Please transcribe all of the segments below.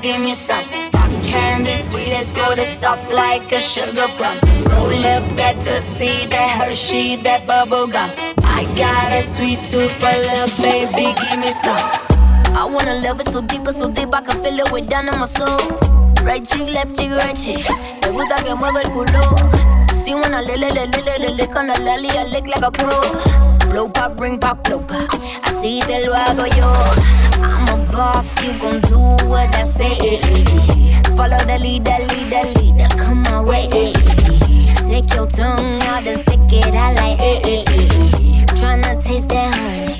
give me some. Rock candy, sweet as gold, it's soft like a sugar plum. Roll up that tootsie, that Hershey, that bubble gum. I got a sweet tooth for love, baby, give me some. I wanna love it so deep, so deep I can feel it way down in my soul. Right cheek, left cheek, right cheek. Te gusta que mueva el culo. Si wanna le le le le lick on the lolly, I lick like a pro. Blow pop, bring pop, blow pop. Así te lo hago yo. Boss, you gon' do what I say. Follow the leader, leader, leader, come my way. Take your tongue out and stick it out like eh, Tryna taste that honey.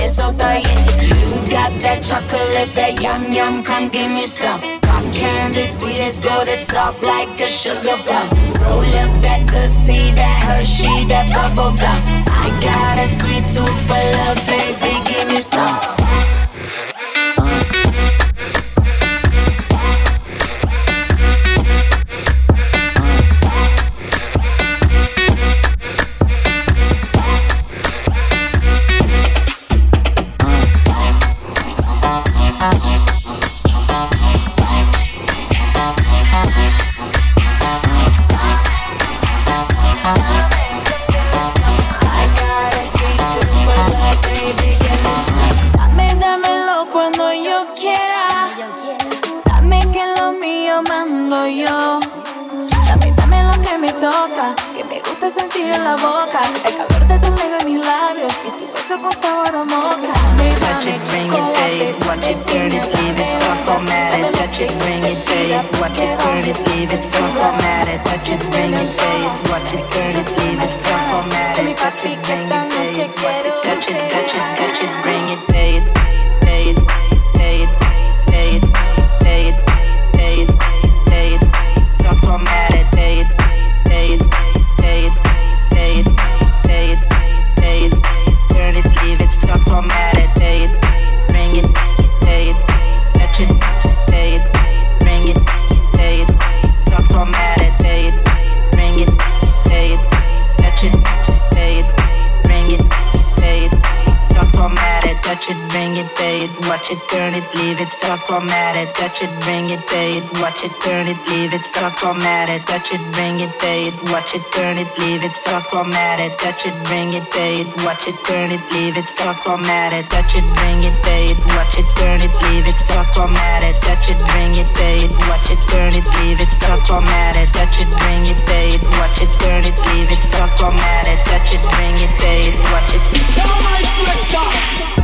It's so thirsty. You got that chocolate, that yum yum, come give me some. Cotton candy, sweet as gold, it's soft like a sugar plum. Roll up that tootsie, that Hershey, that bubble gum. I got a sweet tooth for love, baby, give me some. Touch it, bring it, babe. Watch it, burn it, leave it so formatted. Touch it, bring it, babe. Watch it, burn it, leave it so formatted. Touch it, bring it, babe. Watch it, burn it, leave it so formatted. Touch it, bring it, babe. Touch it, touch it, pay it, should bring it fade. watch it, turn it, leave it, start formatted, touch it, bring it, pay it, watch it, turn it, leave it, start formatted, touch it, bring it, pay it, watch it, turn it, leave it, start formatted, touch it, bring it, pay it, watch it, turn it, leave it, start formatted, touch it, bring it, pay it, watch it, turn it, leave it, start formatted, touch it, bring it, pay it, watch it. Now my selector. body, everybody wants your body, so let's check. Let's check.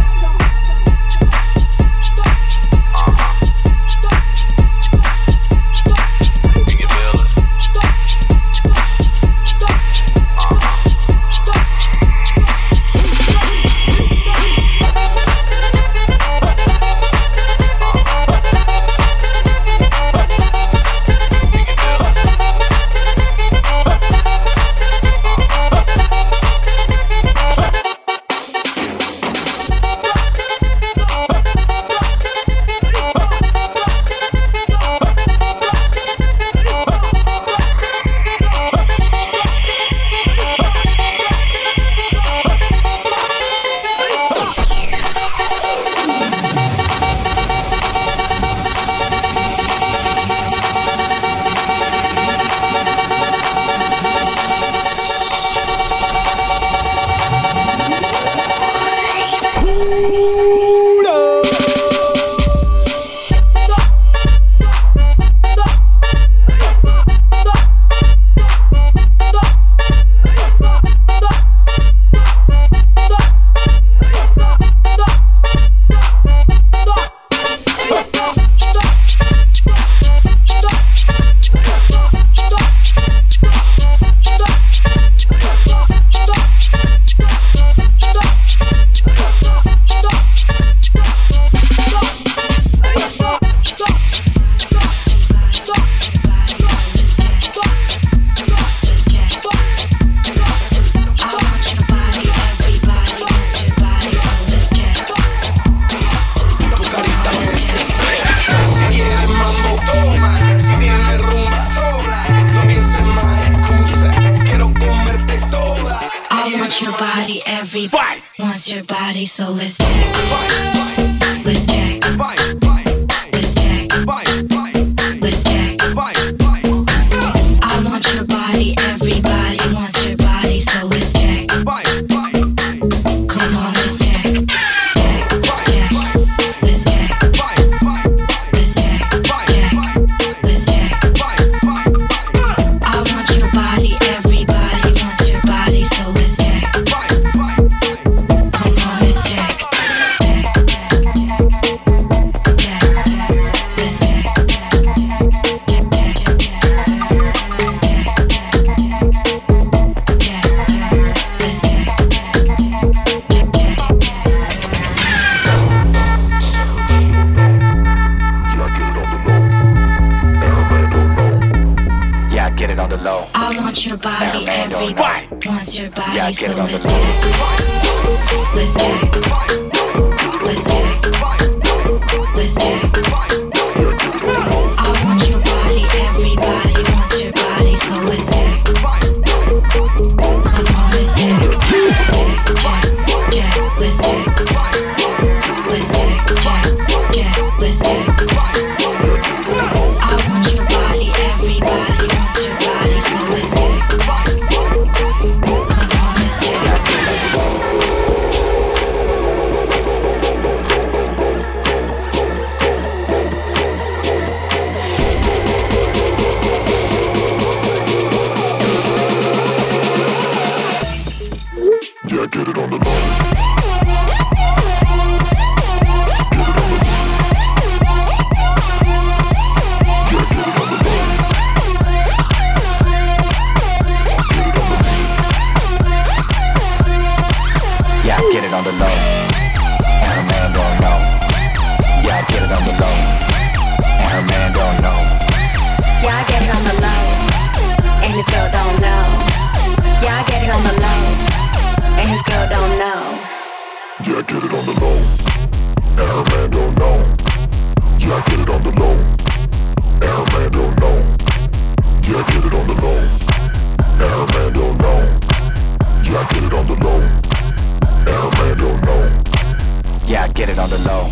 I get it on the low.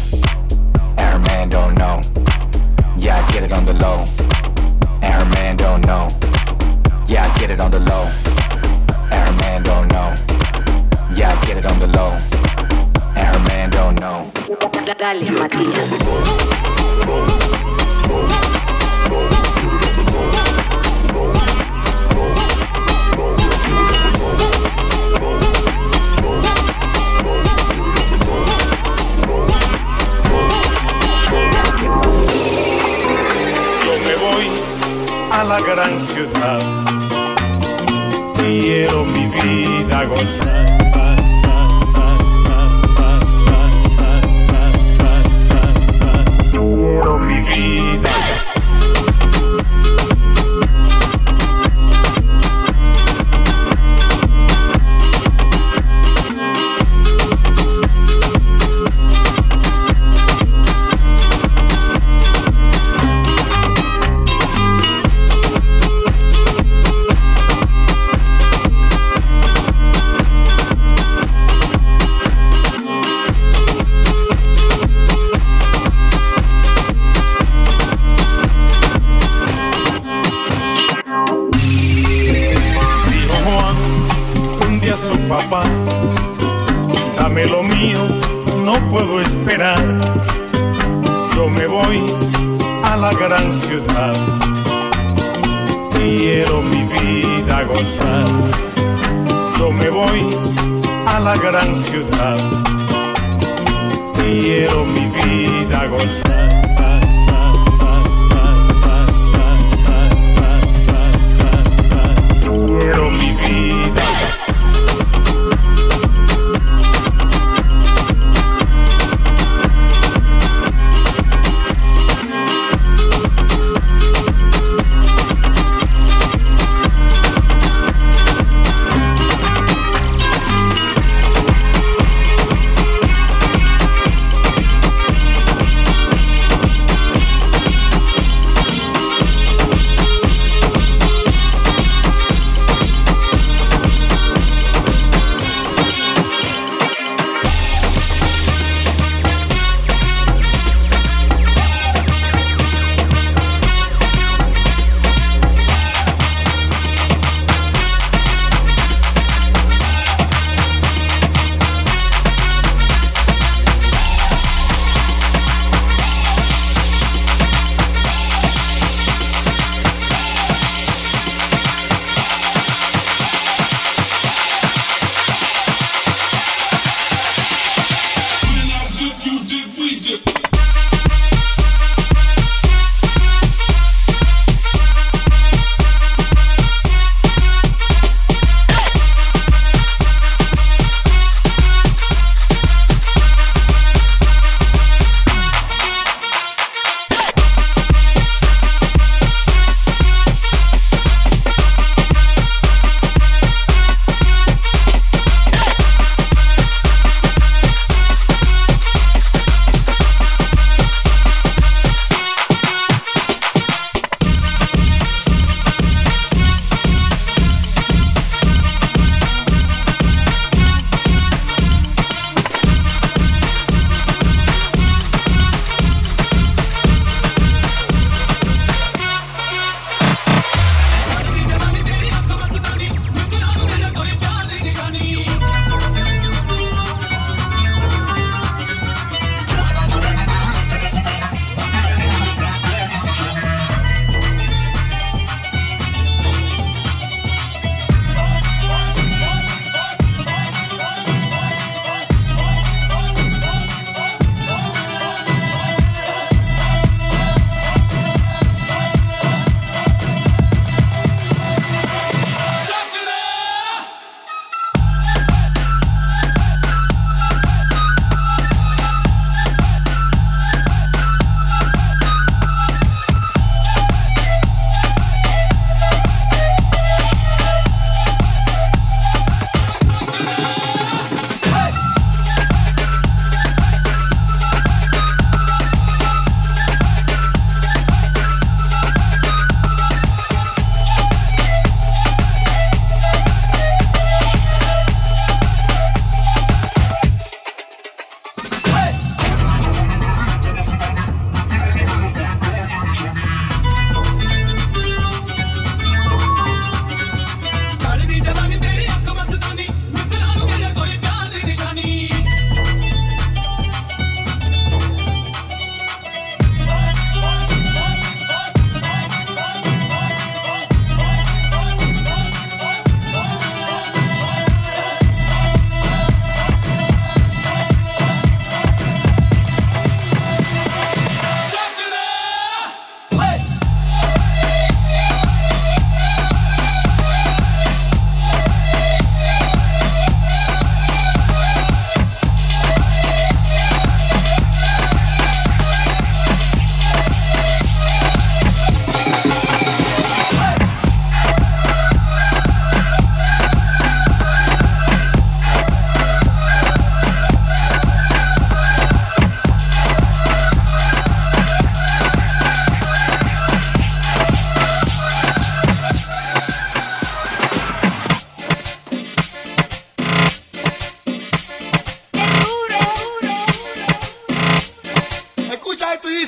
And her man don't know. Yeah, I get it on the low. And her man don't know. Yeah, I get it on the low. And her man don't know. Yeah, I get it on the low. And her man don't know. Dale, Matías. gran ciudad. Quiero mi vida gozar. Quiero mi vida. voy a la gran ciudad. Quiero mi vida gozar. Yo me voy a la gran ciudad. Quiero mi vida gozar.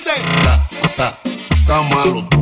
dice. Está, está, está malo.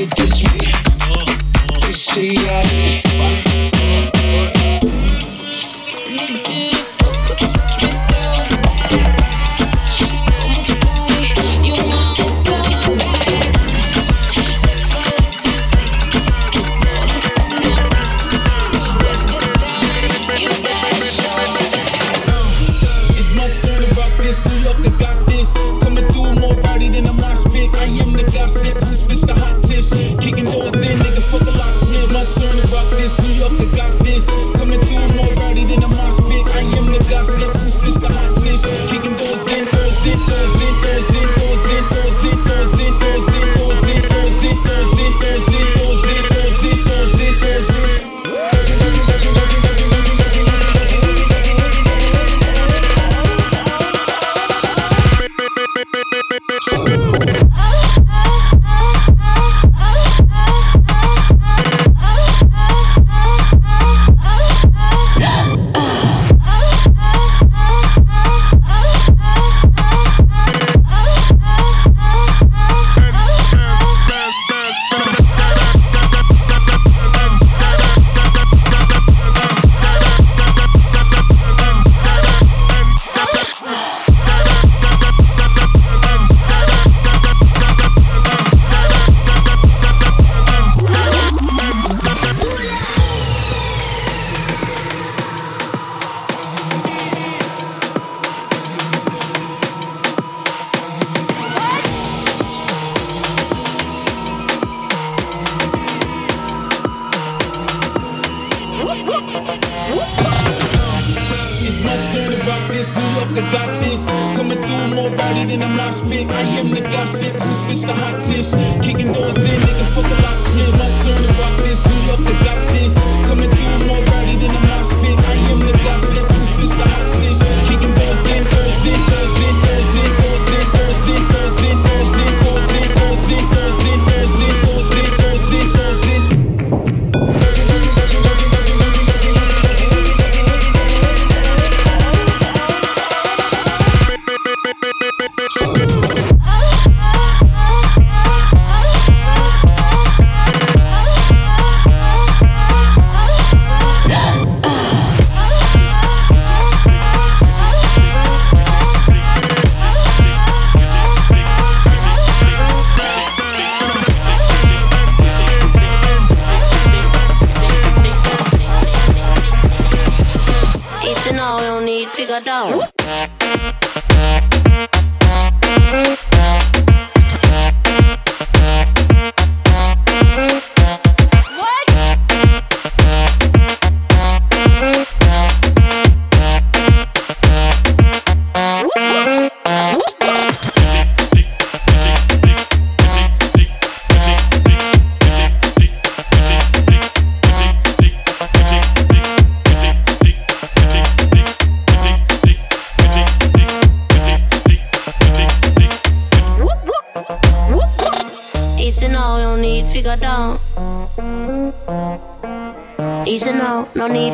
it, cause you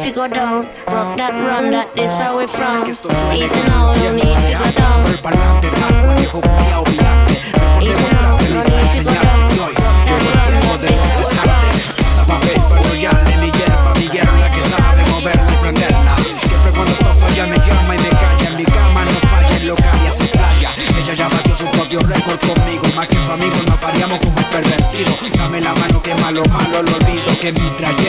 fi go down. Rock that run that this how we from. No no need hoy el de mi hierba, mi hierba que sabe moverla y. Siempre cuando toco ya me llama y me calla. En mi cama no falla, local y hace playa. Ella ya batió su propio récord conmigo. Más que su amigo, nos paríamos como pervertido. Dame la mano que malo, malo lo olvido. Que mi trayecto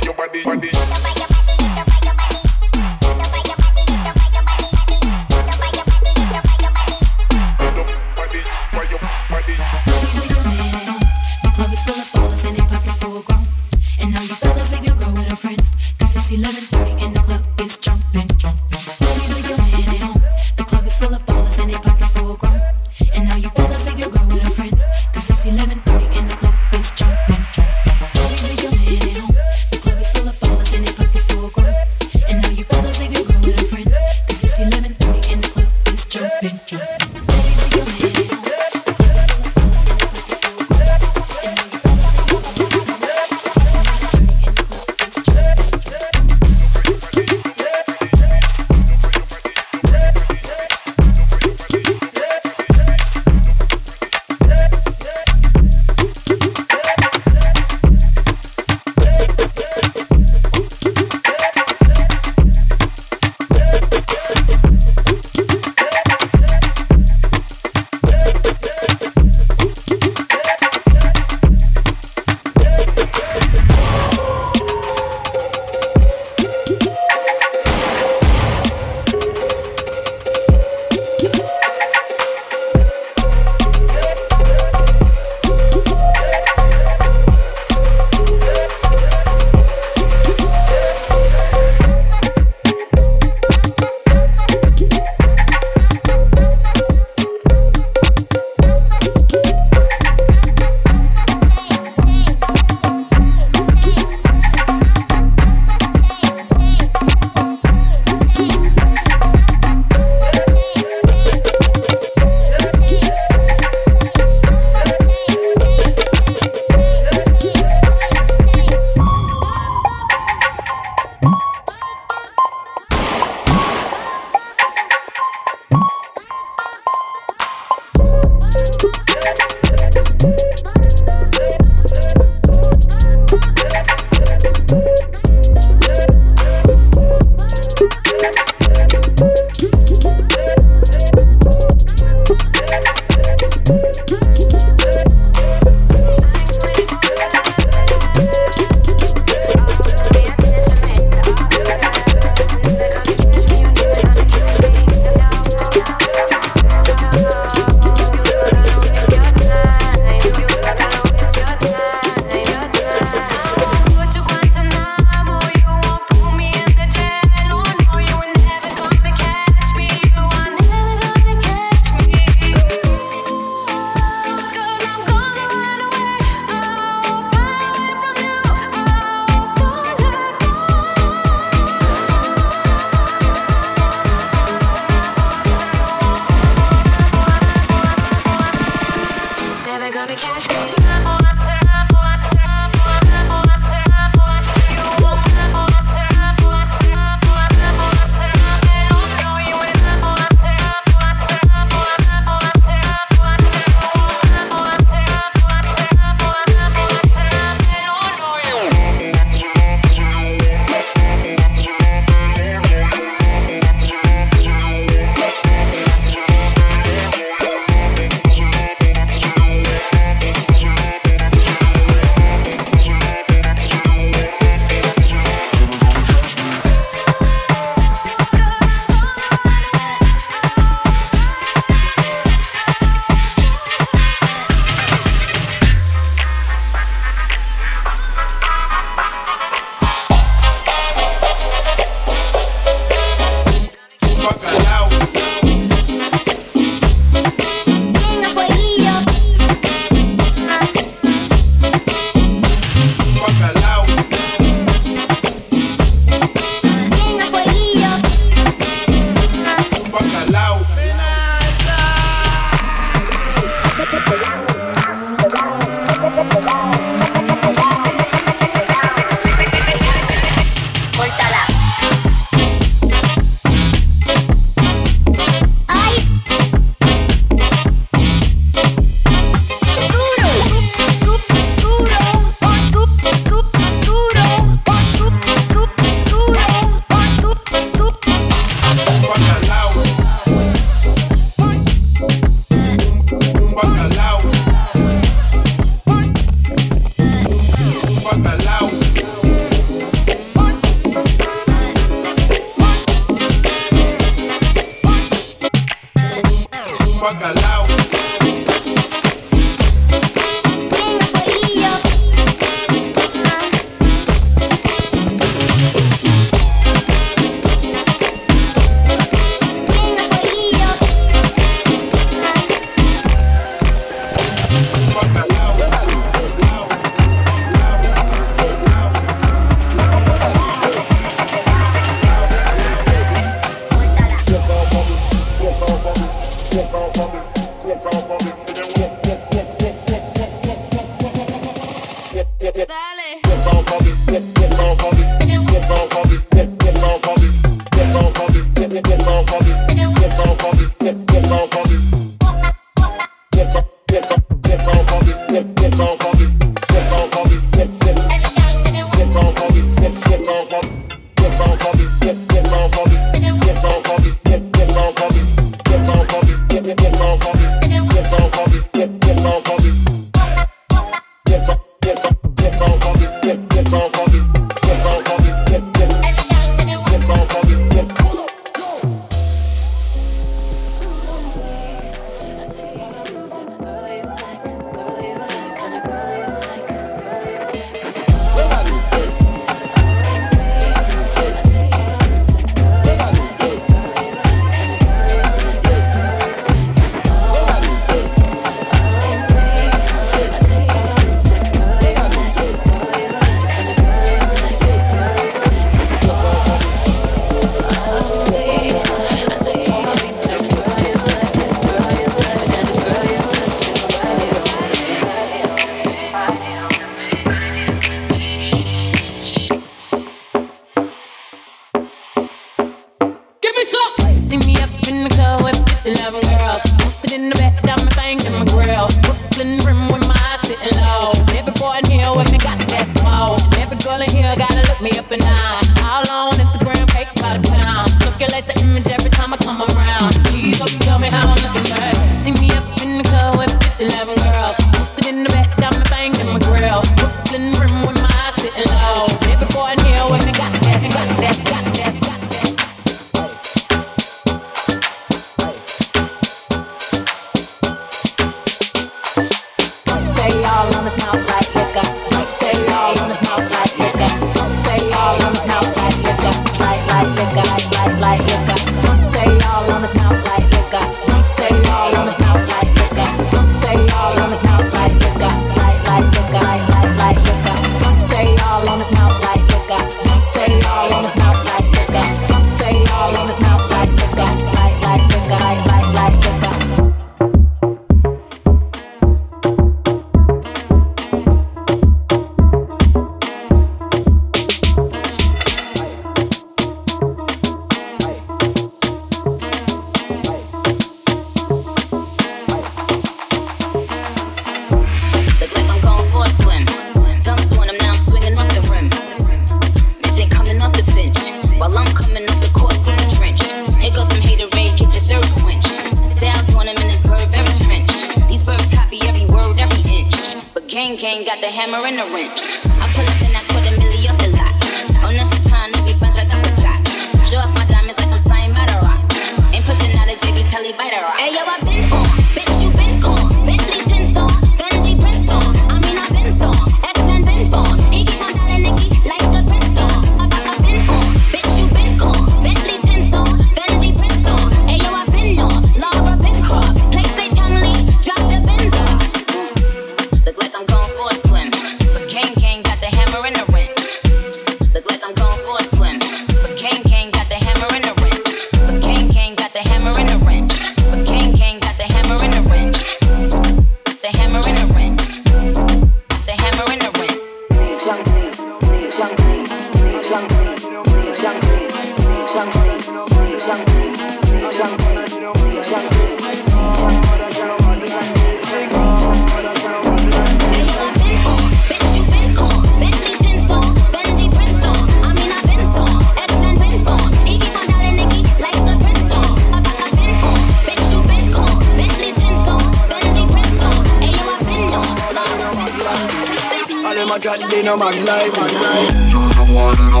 chat, they the one in a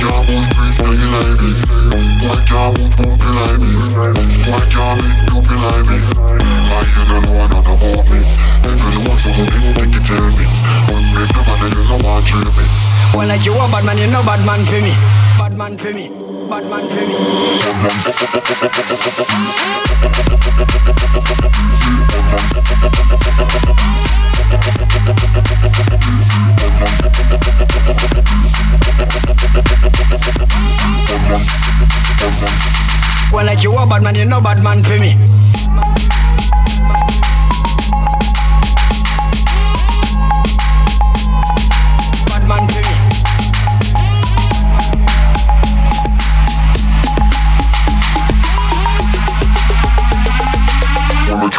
can't move freestyle like me. Why can't move bumpy can't make like me? I you don't know about me. You make tell me. The man you know want to me. Well, like you a bad man, you know bad man for me. Bad man for me. Bad for me. Well, like you a bad man, you know bad man for me. Bad man for me. A man,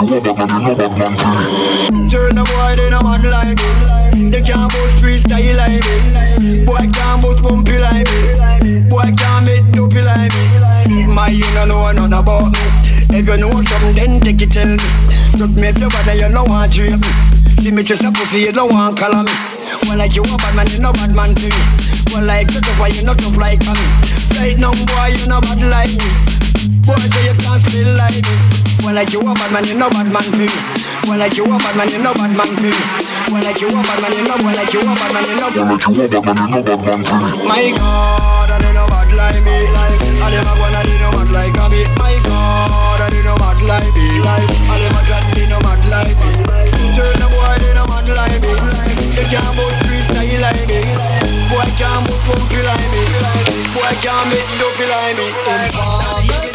man. Turn the boy, they no mad like me. They can't bust freestyle like me. Boy can't bust bumpy like me. Boy can't make dopey like me. My, you don't know nothing about me. If you know something, then take it tell me. Just me if you bad, you know want to me. See me just a pussy, you don't want call me. Well, like you a bad man, you no bad man to me. Well, like you tough, you not tough like me. Right now, boy, you no bad like me. Boy, say you can't spill like me. Well, like you a bad man, you no bad man me. Well, like you a bad man, you no bad man me. Well, like you a bad man, you no. Well, like you a bad man, you no. Well, like you a bad man, you know bad man me. My God, I don't know bad like me. I never wanna be no mad like me. My God, I don't know bad like me. I never try to be no mad like me. Turn the boy, they no mad like me. They can't both freestyle like me. Boy can't move funky like me. Boy can't make dopey like me. Informer,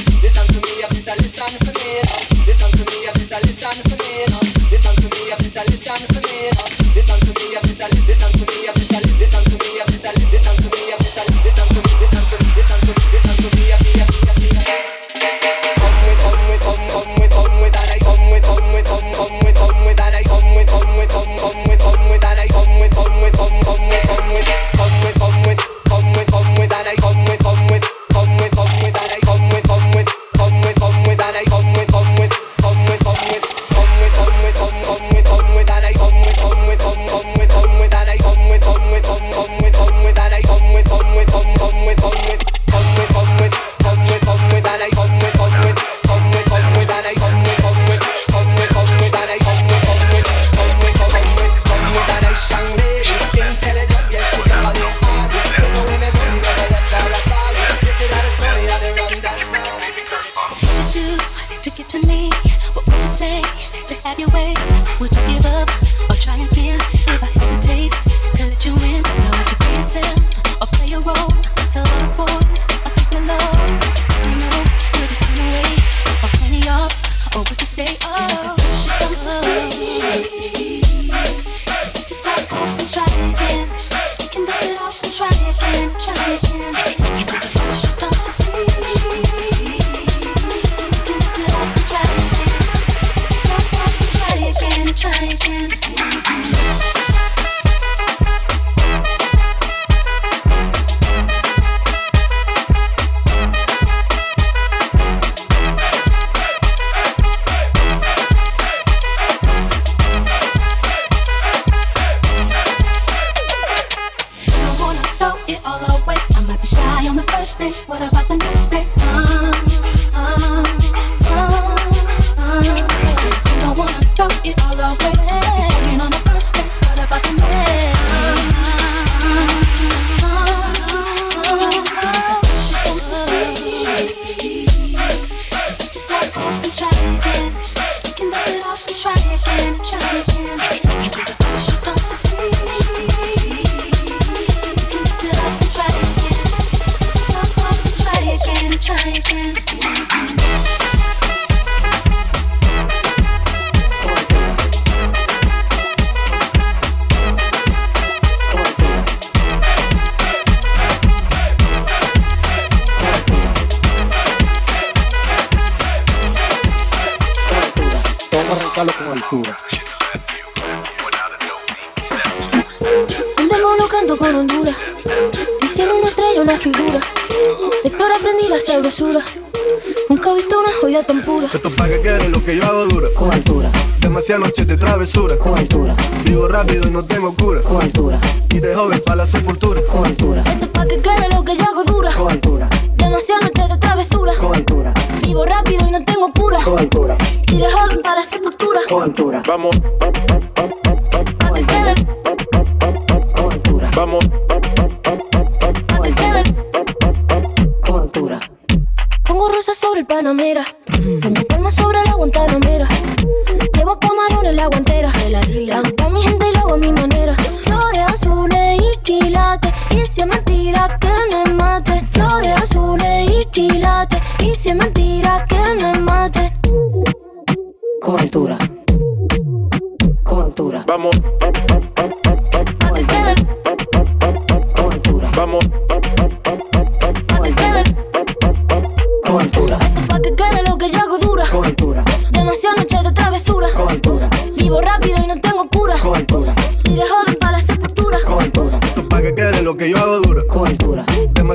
no tengo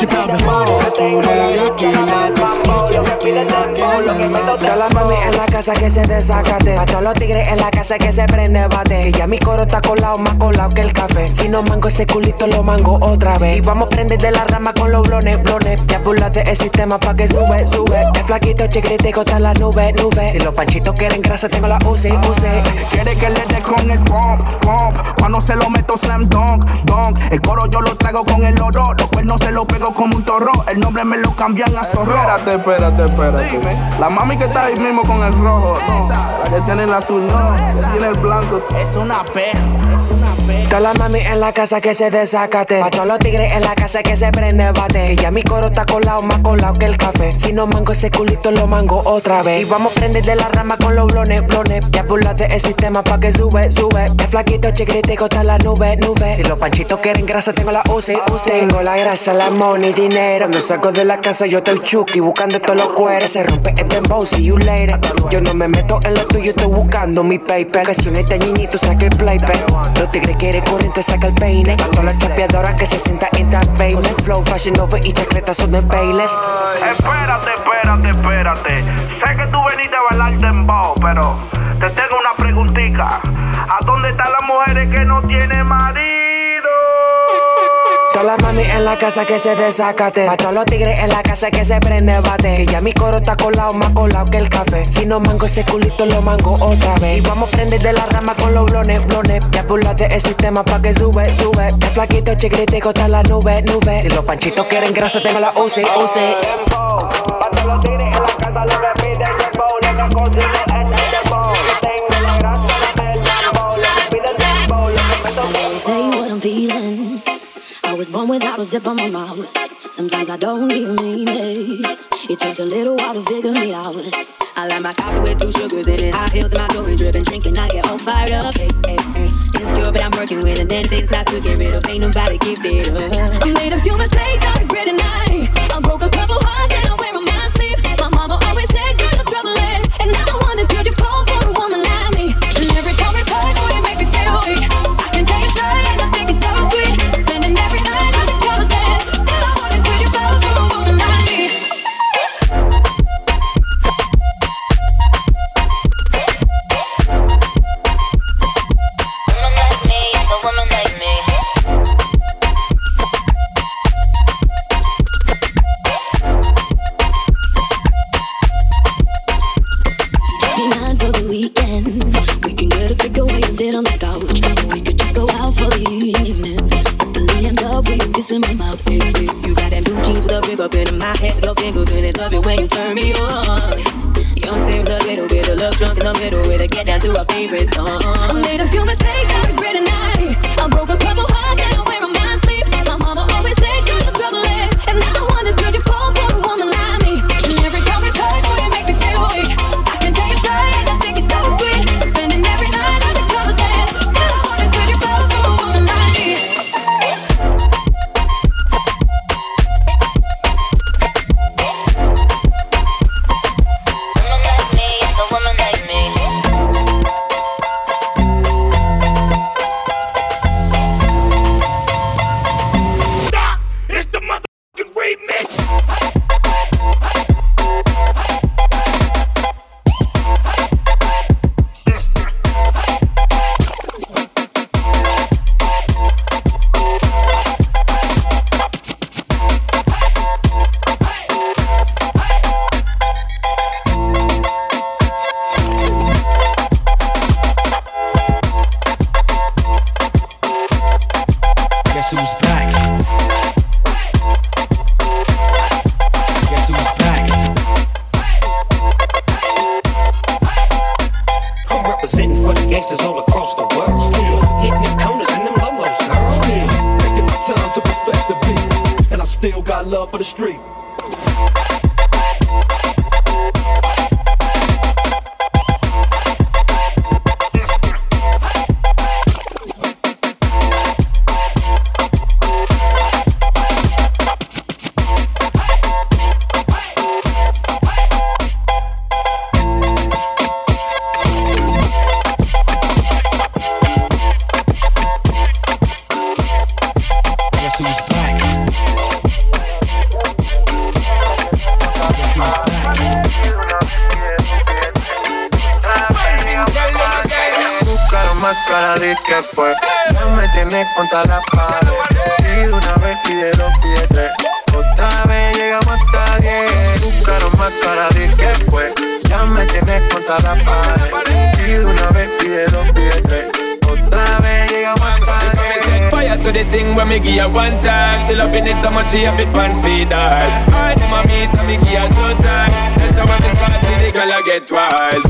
Que me mate. Todas las mami en la casa que se desacate. A todos los tigres en la casa que se prende bate. Y ya mi coro está colado, más colado que el café. Si no mango ese culito, lo mango otra vez. Y vamos a prender de la rama con los blones, blones. Ya burlas de el sistema pa' que sube, sube. El flaquito chiquitico está en la nube, nube. Si los panchitos quieren grasa, tengo la UCI, UCI. Quiere que le dé con el pump, pump. Cuando se lo meto slam dunk, dunk. El coro yo lo traigo con el oro. Los cuernos se lo pego como un torro. El nombre me lo cambian a zorro. Espérate, espérate, espérate. Dime. La mami que está ahí mismo con el rojo, no. Esa. La que tiene el azul, no. Esa. Que tiene el blanco. Es una perra, es una perra. Todas las mami en la casa que se desacate. A todos los tigres en la casa que se prende bate. Y ya mi coro está colado, más colado que el café. Si no mango ese culito, lo mango otra vez. Y vamos a prender de la rama con los blones, blones. Ya burlas de el sistema pa' que sube, sube. El flaquito chiquitico está la nube, nube. Si los panchitos quieren grasa, tengo la UCI, UCI. Tengo la grasa, la money, dinero. Cuando salgo de la casa, yo estoy chuki buscando todos los cueros. Se rompe el dembow, see you later. Yo no me meto en lo tuyo, estoy buscando mi paper. Que si no niñito, saca el playper. Los tigres quieren corriente, saca el peine. A todas las que se sientan in that famous. Flow, fashion over y chacletas son de Payless. Espérate, espérate, espérate. Sé que tú veniste a bailar dembow, pero te tengo una preguntita. ¿A dónde están las mujeres que no tienen marido? Todas las mami en la casa que se desacate. A todos los tigres en la casa que se prende bate. Que ya mi coro está colado, más colado que el café. Si no mango ese culito, lo mango otra vez. Y vamos a prender de la rama con los blones, blones. Ya burlas de el sistema pa' que sube, sube. El flaquito chiquitico está la nube, nube. Si los panchitos quieren grasa, tengo la UCI, UCI. Say what I'm feeling. Was born without a zip on my mouth. Sometimes I don't even mean it. It takes a little while to figure me out. I like my coffee with two sugars in it. High heels and my jewelry dripping, drinking, I get all fired up. Hey, hey, hey. Insecure, but I'm working with it. Then things I could get rid of. Ain't nobody keep it up. I made a few mistakes, I regret it. I broke a so me give her one time. She loving it so much she have it pants feed her. I do my meet and me give her two time. That's how I start see the girl I get wild.